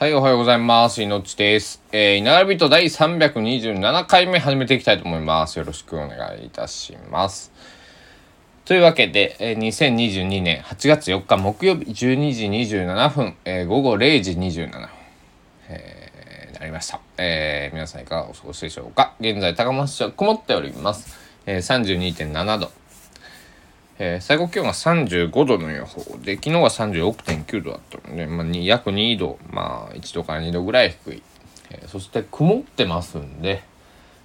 はい、おはようございます。いのちです。えー、稲刈人第327回目始めていきたいと思います。よろしくお願いいたします。というわけで、えー、2022年8月4日木曜日12時27分、えー、午後0時27分、えー、なりました。えー、皆さんいかがお過ごしでしょうか？現在、高松市は曇っております。えー、32.7度。えー、最高気温が35度の予報で、昨日は36.9度だったので、まあ、約2度、まあ、1度から2度ぐらい低い。えー、そして曇ってますんで、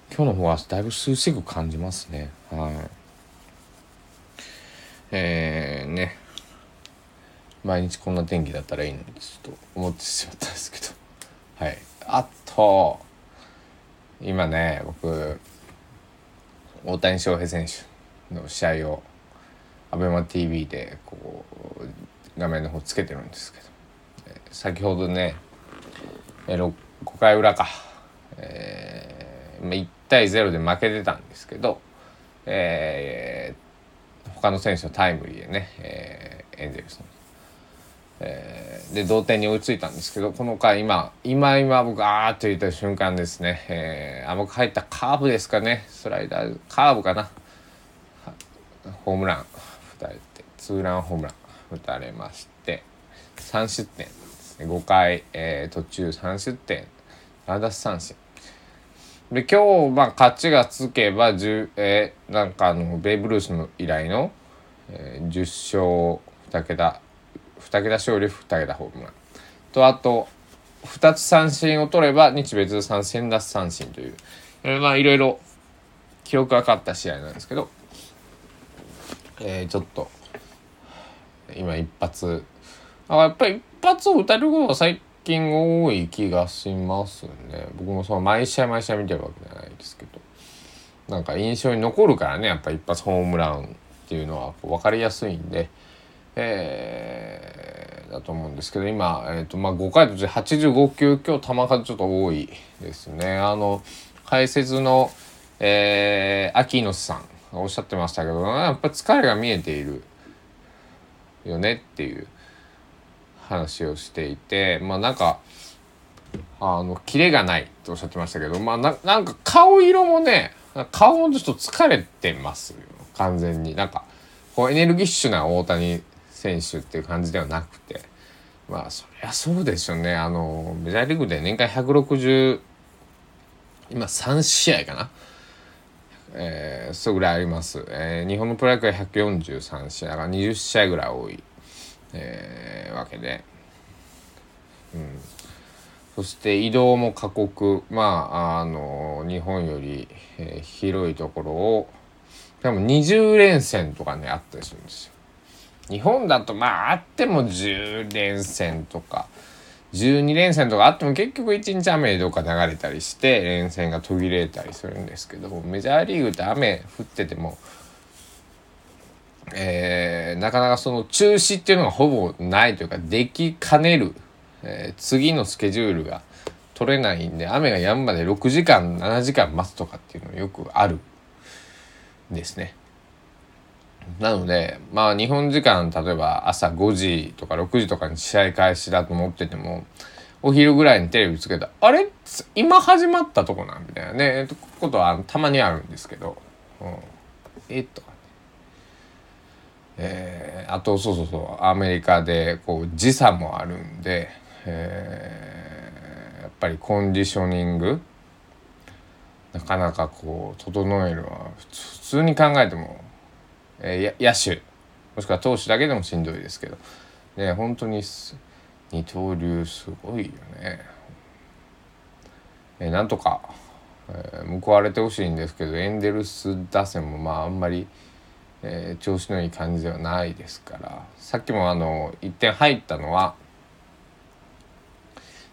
今日の方はだいぶ涼しく感じますね。はい。えー、ね。毎日こんな天気だったらいいのに、ちょっと思ってしまったんですけど。はい。あと、今ね、僕、大谷翔平選手の試合を ABEMATV でこう画面の方つけてるんですけど、先ほどね、5回裏か、えー、1対0で負けてたんですけど、えー、他の選手のタイムリーでね、えー、エンゼルスの。えー、で同点に追いついたんですけどこの回今今今僕あーっと言った瞬間ですね、えー、甘く入ったカーブですかね。スライダーカーブかな。ホームラン。打たれてツーランホームラン打たれまして3失点ですね。5回、えー、途中3失点7奪三振。で今日、まあ、勝ちがつけば10、えー、なんかあのベーブ・ルースの以来の、えー、10勝2桁2桁勝利2桁ホームラン。とあと2つ三振を取れば日米通算1000奪三振という、えー、まあいろいろ記録がかった試合なんですけど。えー、ちょっと。今一発。あやっぱり一発を打たれることが最近多い気がしますね。僕もその毎試合毎試合見てるわけじゃないですけど。なんか印象に残るからねやっぱ一発ホームランっていうのは分かりやすいんで、えー、だと思うんですけど今、えーとまあ、5回途中85球今日球数ちょっと多いですねあの解説の、えー、秋野さんおっしゃってましたけどやっぱ疲れが見えているよねっていう話をしていてまあなんかあのキレがないとおっしゃってましたけどまあななんか顔色もね顔もちょっと疲れてますよ。完全に。なんかこうエネルギッシュな大谷選手っていう感じではなくて。まあそりゃそうですよね。あのメジャーリーグで年間160今3試合かなえー、それぐらいあります、えー、日本のプロ野球は143試合が20試合ぐらい多い、えー、わけで、うん、そして移動も過酷。まああの日本より、えー、広いところをでも20連戦とかねあったりするんですよ。日本だとまああっても10連戦とか。12連戦とかあっても結局1日雨とか流れたりして連戦が途切れたりするんですけどメジャーリーグって雨降ってても、えー、なかなかその中止っていうのがほぼないというかできかねる、えー、次のスケジュールが取れないんで雨が止むまで6時間7時間待つとかっていうのがよくあるんですね。なのでまあ日本時間例えば朝5時とか6時とかに試合開始だと思っててもお昼ぐらいにテレビつけたあれ？今始まったとこなんみたいなね。ことはたまにあるんですけど、うん、えっと。かねえー、あとそうそうそうアメリカでこう時差もあるんで、えー、やっぱりコンディショニング？なかなかこう整えるのは普通に考えてもえー、野手。もしくは投手だけでもしんどいですけど。ね本当に二刀流すごいよね。えー、なんとか、えー、報われてほしいんですけどエンデルス打線もまああんまり、えー、調子のいい感じではないですから。さっきもあの1点入ったのは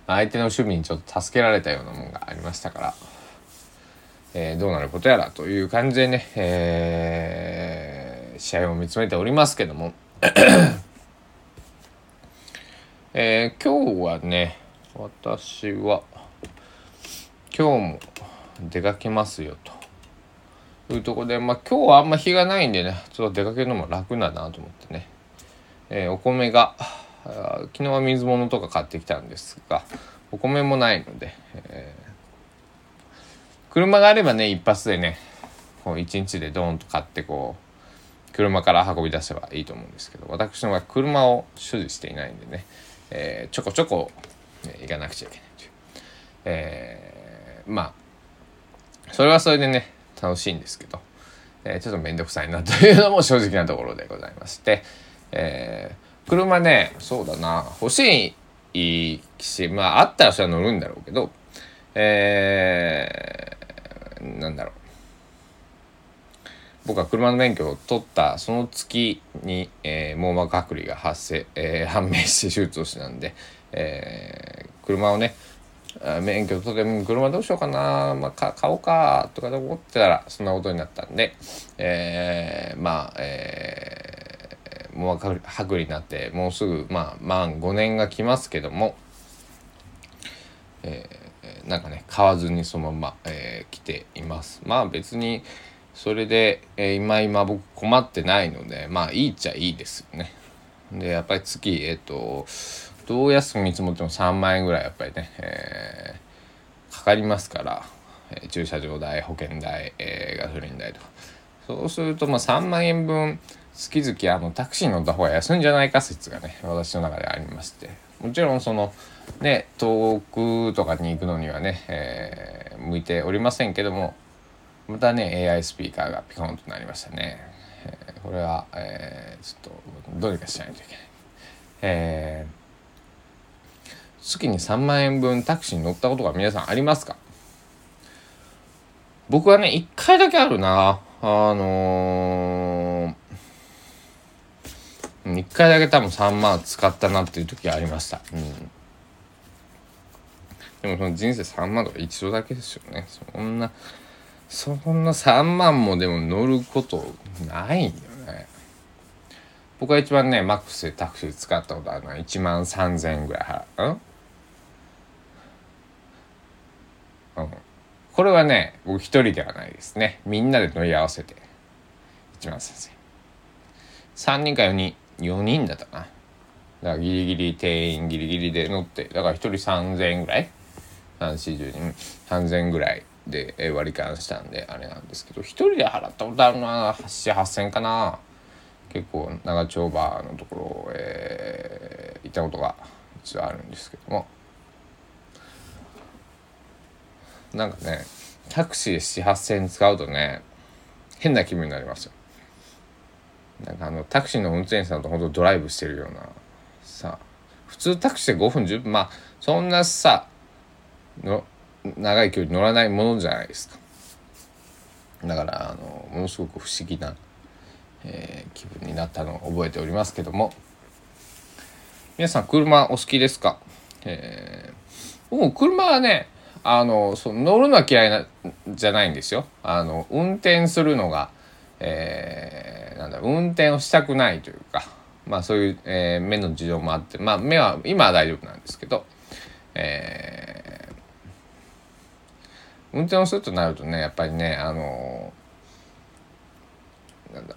相手の守備にちょっと助けられたようなものがありましたから、えー、どうなることやらという感じでね、えー試合を見つめておりますけども。えー、今日はね私は今日も出かけますよと。いうとこでまあ今日はあんま日がないんでねちょっと出かけるのも楽だなと思ってね、えー、お米が昨日は水物とか買ってきたんですがお米もないので、えー、車があればね一発でねこう一日でドーンと買ってこう車から運び出せばいいと思うんですけど私の場合車を所持していないんでね、えー、ちょこちょこ、ね、行かなくちゃいけないという、えー、まあそれはそれでね楽しいんですけど、えー、ちょっと面倒くさいなというのも正直なところでございまして、えー、車ねそうだな欲しいしまああったらそれは乗るんだろうけどえー、なんだろう。僕は車の免許を取ったその月に、えー、網膜剥離が発生、えー、判明して手術をしたんで、えー、車をね免許取って車どうしようかな、まあ、か買おうかとか思ってたらそんなことになったんで、えー、まあ、えー、網膜剥離になってもうすぐまあ満5年が来ますけども、えー、なんかね買わずにそのまま、えー、来ています。まあ別にそれで、えー、今今僕困ってないのでまあいいっちゃいいですよね。でやっぱり月えっ、ー、とどう安く見積もっても3万円ぐらいやっぱりね、えー、かかりますから、えー、駐車場代保険代、えー、ガソリン代とかそうするとまあ3万円分月々あのタクシー乗った方が安いんじゃないか説がね私の中でありましてもちろんそのね遠くとかに行くのにはね、えー、向いておりませんけどもまたね AI スピーカーがピコンとなりましたね、えー、これは、えー、ちょっとどうにかしないといけないえー月に3万円分タクシーに乗ったことが皆さんありますか？僕はね1回だけあるなあのー、1回だけ多分3万使ったなっていう時ありました。うん。でもその人生3万とか一度だけですよね。そんな、そんな3万もでも乗ることないよね。僕は一番ね、マックスでタクシー使ったことあるのは1万3000円ぐらい払う。うん。これはね、僕一人ではないですね。みんなで乗り合わせて。1万3000円。3人か4人、4人だったな。だからギリギリ定員ギリギリで乗って、だから1人3000円ぐらい ?3、4、10人、3000円ぐらいで割り勘したんで、あれなんですけど、1人で払ったことあるのは7、8000かな。結構長丁場のところ、えー、行ったことが一度あるんですけども。なんかねタクシーで7,8,000円使うとね変な気分になりますよなんかあのタクシーの運転手さんとほんとドライブしてるようなさ普通タクシーで5分10分まあそんなさの長い距離乗らないものじゃないですか。だからあのものすごく不思議な、えー、気分になったのを覚えておりますけども。皆さん車お好きですか、えー、僕車はねあのその乗るのは嫌いなじゃないんですよ。あの運転するのが、えー、なんだ運転をしたくないというか、まあそういう、えー、目の事情もあって、まあ目は今は大丈夫なんですけど、えー、運転をするとなるとねやっぱりねあのなんだ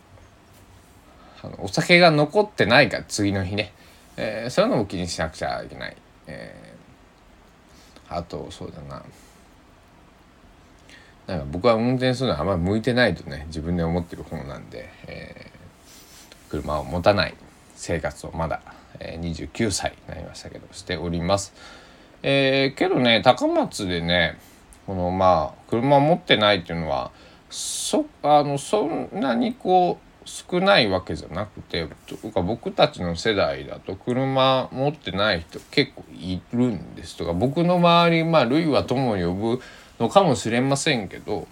あのお酒が残ってないか次の日ね、えー、そういうのも気にしなくちゃいけない。えーあとそうだななんか僕は運転するのはあんまり向いてないとね自分で思ってる方なんで、えー、車を持たない生活をまだ、えー、29歳になりましたけどしております。えー、けどね高松でねこのまあ車持ってないっていうのはそあのそんなにこう少ないわけじゃなくてとか僕たちの世代だと車持ってない人結構いるんです。とか僕の周りまあ類は友を呼ぶのかもしれませんけど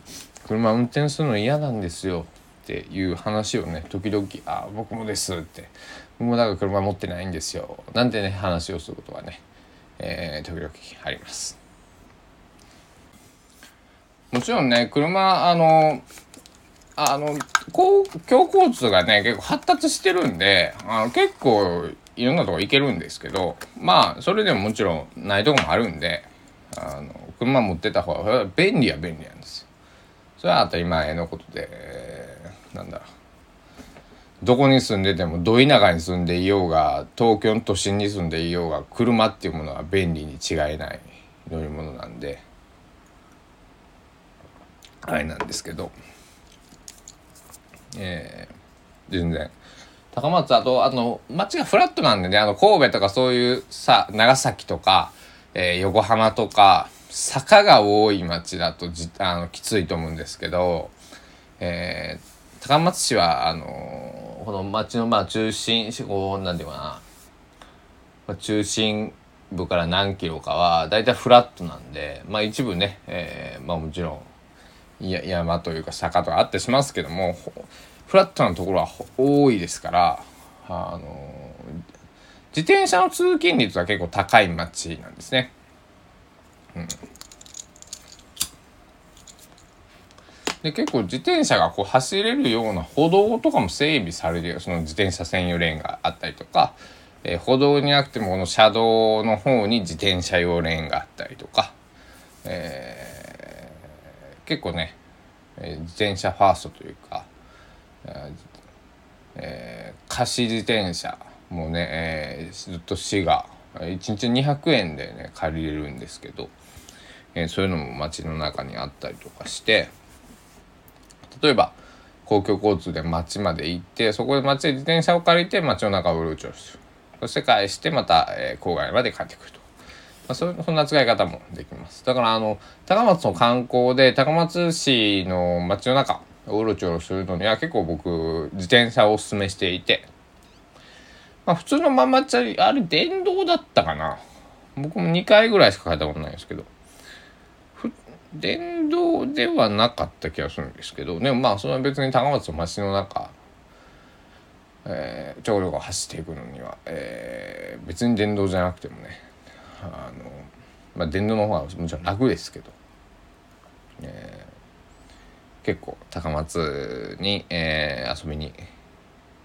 車運転するの嫌なんですよ。っていう話をね時々「あ僕もです」って「僕もだから車持ってないんですよ」なんてね話をすることはね、えー、時々あります。もちろんね車あのあの公共交通がね結構発達してるんであの結構いろんなとこ行けるんですけどまあそれでももちろんないとこもあるんであの車持ってた方が便利は便利なんですよ。それは当たり前のことで、なんだどこに住んでてもど田舎に住んでいようが東京の都心に住んでいようが車っていうものは便利に違いない乗り物なんであれなんですけど。えー、全然。高松あとあの街がフラットなんでねあの神戸とかそういうさ長崎とか、えー、横浜とか坂が多い町だとじあのきついと思うんですけど、えー、高松市はあのこの町のまあ中心こうなんていうかな、まあ、中心部から何キロかはだいたいフラットなんでまあ一部ね、えー、まあもちろん山というか坂とかあったりしますけどもフラットなところは多いですからあの自転車の通勤率は結構高い町なんですね。うん、で結構自転車がこう走れるような歩道とかも整備されてるその自転車専用レーンがあったりとか、えー、歩道になくてもこの車道の方に自転車用レーンがあったりとか、えー、結構ね、えー、自転車ファーストというか、えー、貸し自転車もね、えー、ずっと市が1日200円でね借りれるんですけど。えー、そういうのも街の中にあったりとかして例えば公共交通で街まで行ってそこで街で自転車を借りて街の中をうろちょろするそして返してまた、えー、郊外まで帰ってくると、あ、そそんな使い方もできます。だからあの高松の観光で高松市の街の中をうろちょろするのには結構僕自転車をおすすめしていて。まあ普通のママチャリあれ電動だったかな。僕も2回ぐらいしか買ったことないんですけど。電動ではなかった気がするんですけど。でもまあそれは別に高松の街の中、えー、ちょこちょこ走っていくのには、えー、別に電動じゃなくてもね。あの、まあ、電動の方がもちろん楽ですけど、えー、結構高松に、えー、遊びに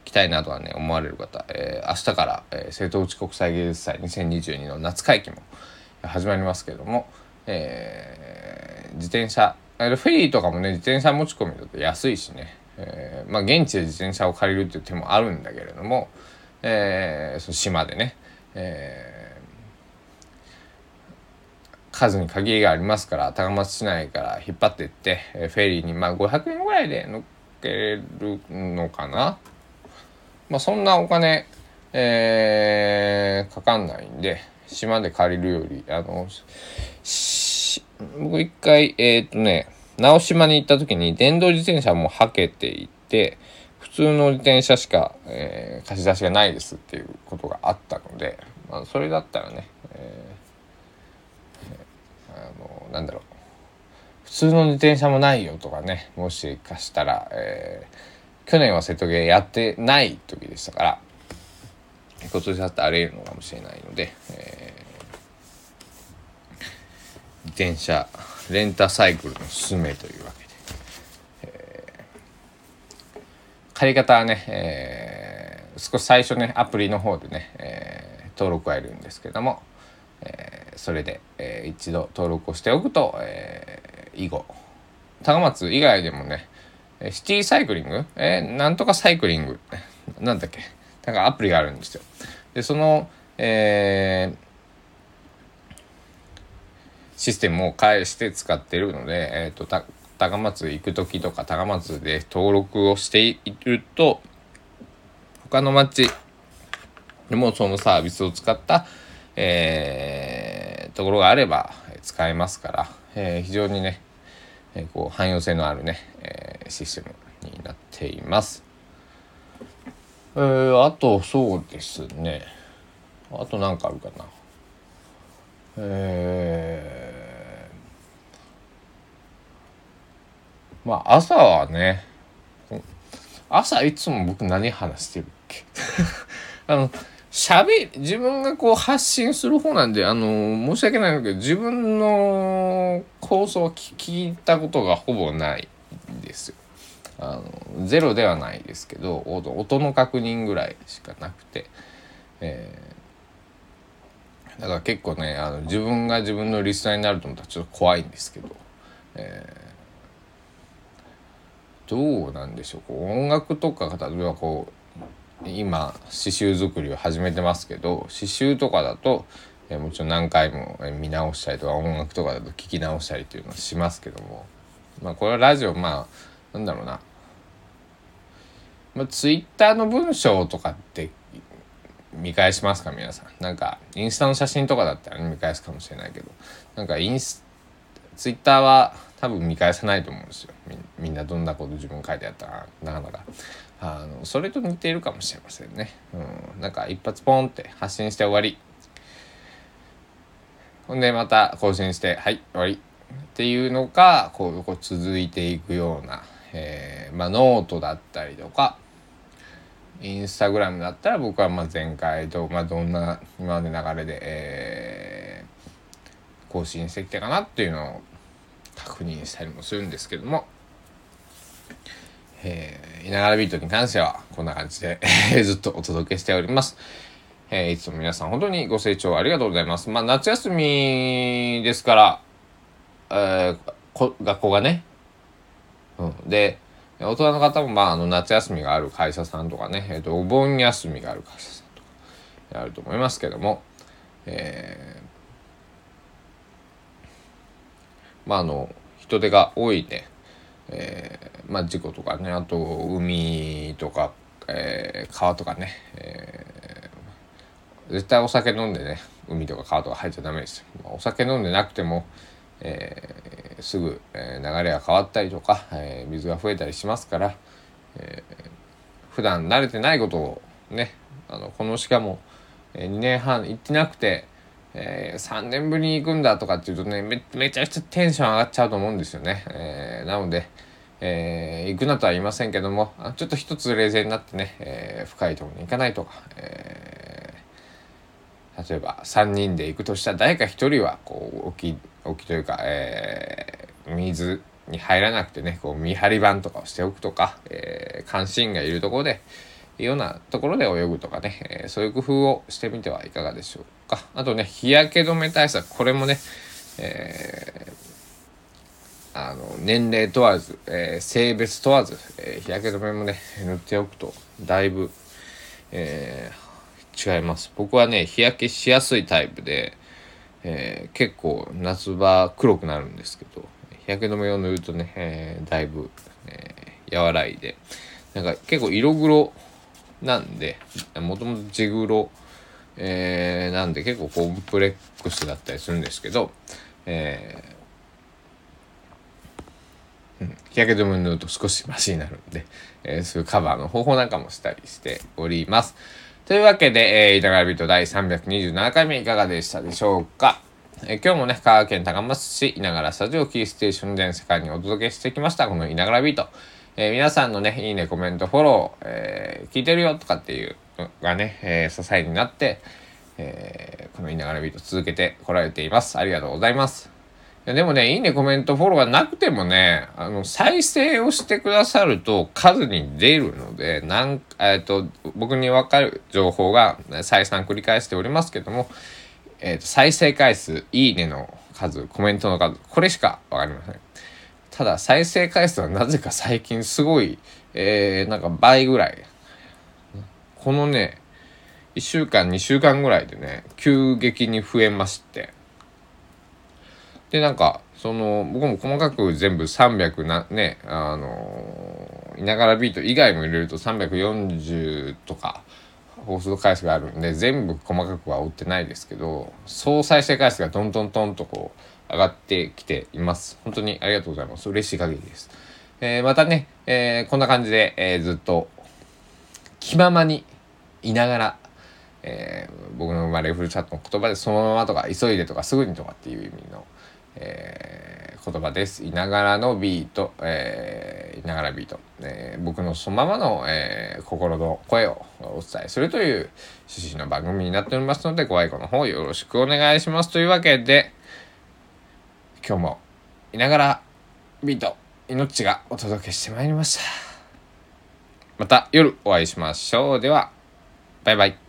来たいなとはね思われる方、えー、明日から、えー、瀬戸内国際芸術祭2022の夏会期も始まりますけども、えー、自転車フェリーとかもね自転車持ち込みだと安いしね、えー、まあ現地で自転車を借りるっていう手もあるんだけれども、えー、その島でね、えー、数に限りがありますから高松市内から引っ張っていって、えフェリーにまあ500円ぐらいで乗っけるのかな。まあそんなお金、えー、かかんないんで島で借りるよりあの僕一回、えっ、とね、直島に行った時に電動自転車もはけていて、普通の自転車しか、えー、貸し出しがないですっていうことがあったので、まあ、それだったらね、えー、あの、なんだろう。普通の自転車もないよとかね、もしかしたら、えー、去年は瀬戸毛やってない時でしたから、今年だってあり得るのかもしれないので、え自転車レンタサイクルのすすめというわけで、えー、借り方はね、えー、少し最初ねアプリの方でね、えー、登録はいるんですけども、えそれで、え一度登録をしておくと、え以後。高松以外でもねシティサイクリング？えー、なんとかサイクリング。なんだっけ？なんかアプリがあるんですよ。でその、えーシステムを返して使ってるので、えーと、た高松行く時とか高松で登録をしていると他の町でもそのサービスを使った、えー、ところがあれば使えますから、えー、非常にね、えー、こう汎用性のあるね、えシステムになっています。えー、あとそうですねあと何かあるかな。えー、まあ朝はね朝いつも僕何話してるっけ？あの喋自分がこう発信する方なんであの申し訳ないんだけど自分の構想を聞いたことがほぼないんですよ。あのゼロではないですけど音の確認ぐらいしかなくて、えーだから結構ねあの自分が自分のリスナーになると思ったらちょっと怖いんですけど、えー、どうなんでしょう。こう音楽とか例えばこう今刺繍作りを始めてますけど刺繍とかだと、えもちろん何回も見直したりとか音楽とかだと聞き直したりっていうのをしますけども。まあこれはラジオまあなんだろうな、まあ、ツイッターの文章とかって見返しますか皆さん。なんかインスタの写真とかだったら見返すかもしれないけど。なんかインスツイッターは多分見返さないと思うんですよ。みんなどんなこと自分書いてあったらなかなか。あのそれと似ているかもしれませんね、うん、なんか一発ポンって発信して終わり。ほんでまた更新してはい終わり。っていうのがこうこう続いていくような、えー、まあ、ノートだったりとかインスタグラムだったら僕はま前回と、まあ、どんな今まで流れで、えー、更新してきたかなっていうのを確認したりもするんですけども、えー、いながらビートに関してはこんな感じでずっとお届けしております。えー、いつも皆さん本当にご清聴ありがとうございます。まあ夏休みですから、えー、学校がね、うん、で大人の方も、まあ、あの夏休みがある会社さんとかね、えーと、お盆休みがある会社さんとかあると思いますけども、えー、まああの人手が多いね、えー、まあ事故とかねあと海とか、えー、川とかね、えー、絶対お酒飲んでね海とか川とか入っちゃダメですよ。お酒飲んでなくてもえー、すぐ、えー、流れが変わったりとか、えー、水が増えたりしますから、えー、普段慣れてないことをねあのこのしかも、2年半行ってなくて、えー、3年ぶりに行くんだとかっていうとねめめちゃくちゃテンション上がっちゃうと思うんですよね。えー、なので、えー、行くなとは言いませんけどもちょっと一つ冷静になってね、えー、深いところに行かないとか、え、例えば3人で行くとしたら誰か1人はこう沖置きというか、えー、水に入らなくてねこう見張り板とかをしておくとか、えー、監視員がいるところでようなところで泳ぐとかね、えー、そういう工夫をしてみてはいかがでしょうかあとね日焼け止め対策。これもね、えー、あの年齢問わず、えー、性別問わず、えー、日焼け止めもね塗っておくとだいぶ、え、違います。僕はね日焼けしやすいタイプでえ、結構夏場黒くなるんですけど日焼け止めを塗るとね、え、だいぶ、え、和らいで。なんか結構色黒なんでもともと地黒、えー、なんで結構コンプレックスだったりするんですけど、えー、日焼け止めを塗ると少しマシになるんで、えー、そういうカバーの方法なんかもしたりしております。というわけで、えー、板柄ビート第327回目いかがでしたでしょうか？え、今日もね、香川県高松市稲柄スタジオキーステーション全世界にお届けしてきました、この稲柄ビート。えー、皆さんのね、いいね、コメント、フォロー、えー、聞いてるよとかっていうのがね、えー、支えになって、えー、この稲柄ビート続けてこられています。ありがとうございます。いやでもね、いいね、コメント、フォローがなくてもね、あの、再生をしてくださると数に出るので、なん、えっ、と、僕にわかる情報が再三繰り返しておりますけども、えっ、ー、と、再生回数、いいねの数、コメントの数、これしかわかりません。ただ、再生回数はなぜか最近すごい、えー、なんか倍ぐらい。このね、1週間、2週間ぐらいでね、急激に増えまして、でなんかその僕も細かく全部300なねあのいながらビート以外も入れると340とか放送回数があるんで全部細かくは追ってないですけど総再生回数がトントントンとこう上がってきています本当にありがとうございます嬉しい限りです、えー、またね、えー、こんな感じで、えー、ずっと気ままにいながらえ、僕の生まれふるさとの言葉でそのままとか急いでとかすぐにとかっていう意味の、え、言葉です。いながらのビート、え、いながらビート、え、僕のそのままの、え、心の声をお伝えするという趣旨の番組になっておりますので、ご愛顧の方よろしくお願いします。というわけで、今日もいながらビート、命がお届けしてまいりました。また夜お会いしましょう。では、バイバイ。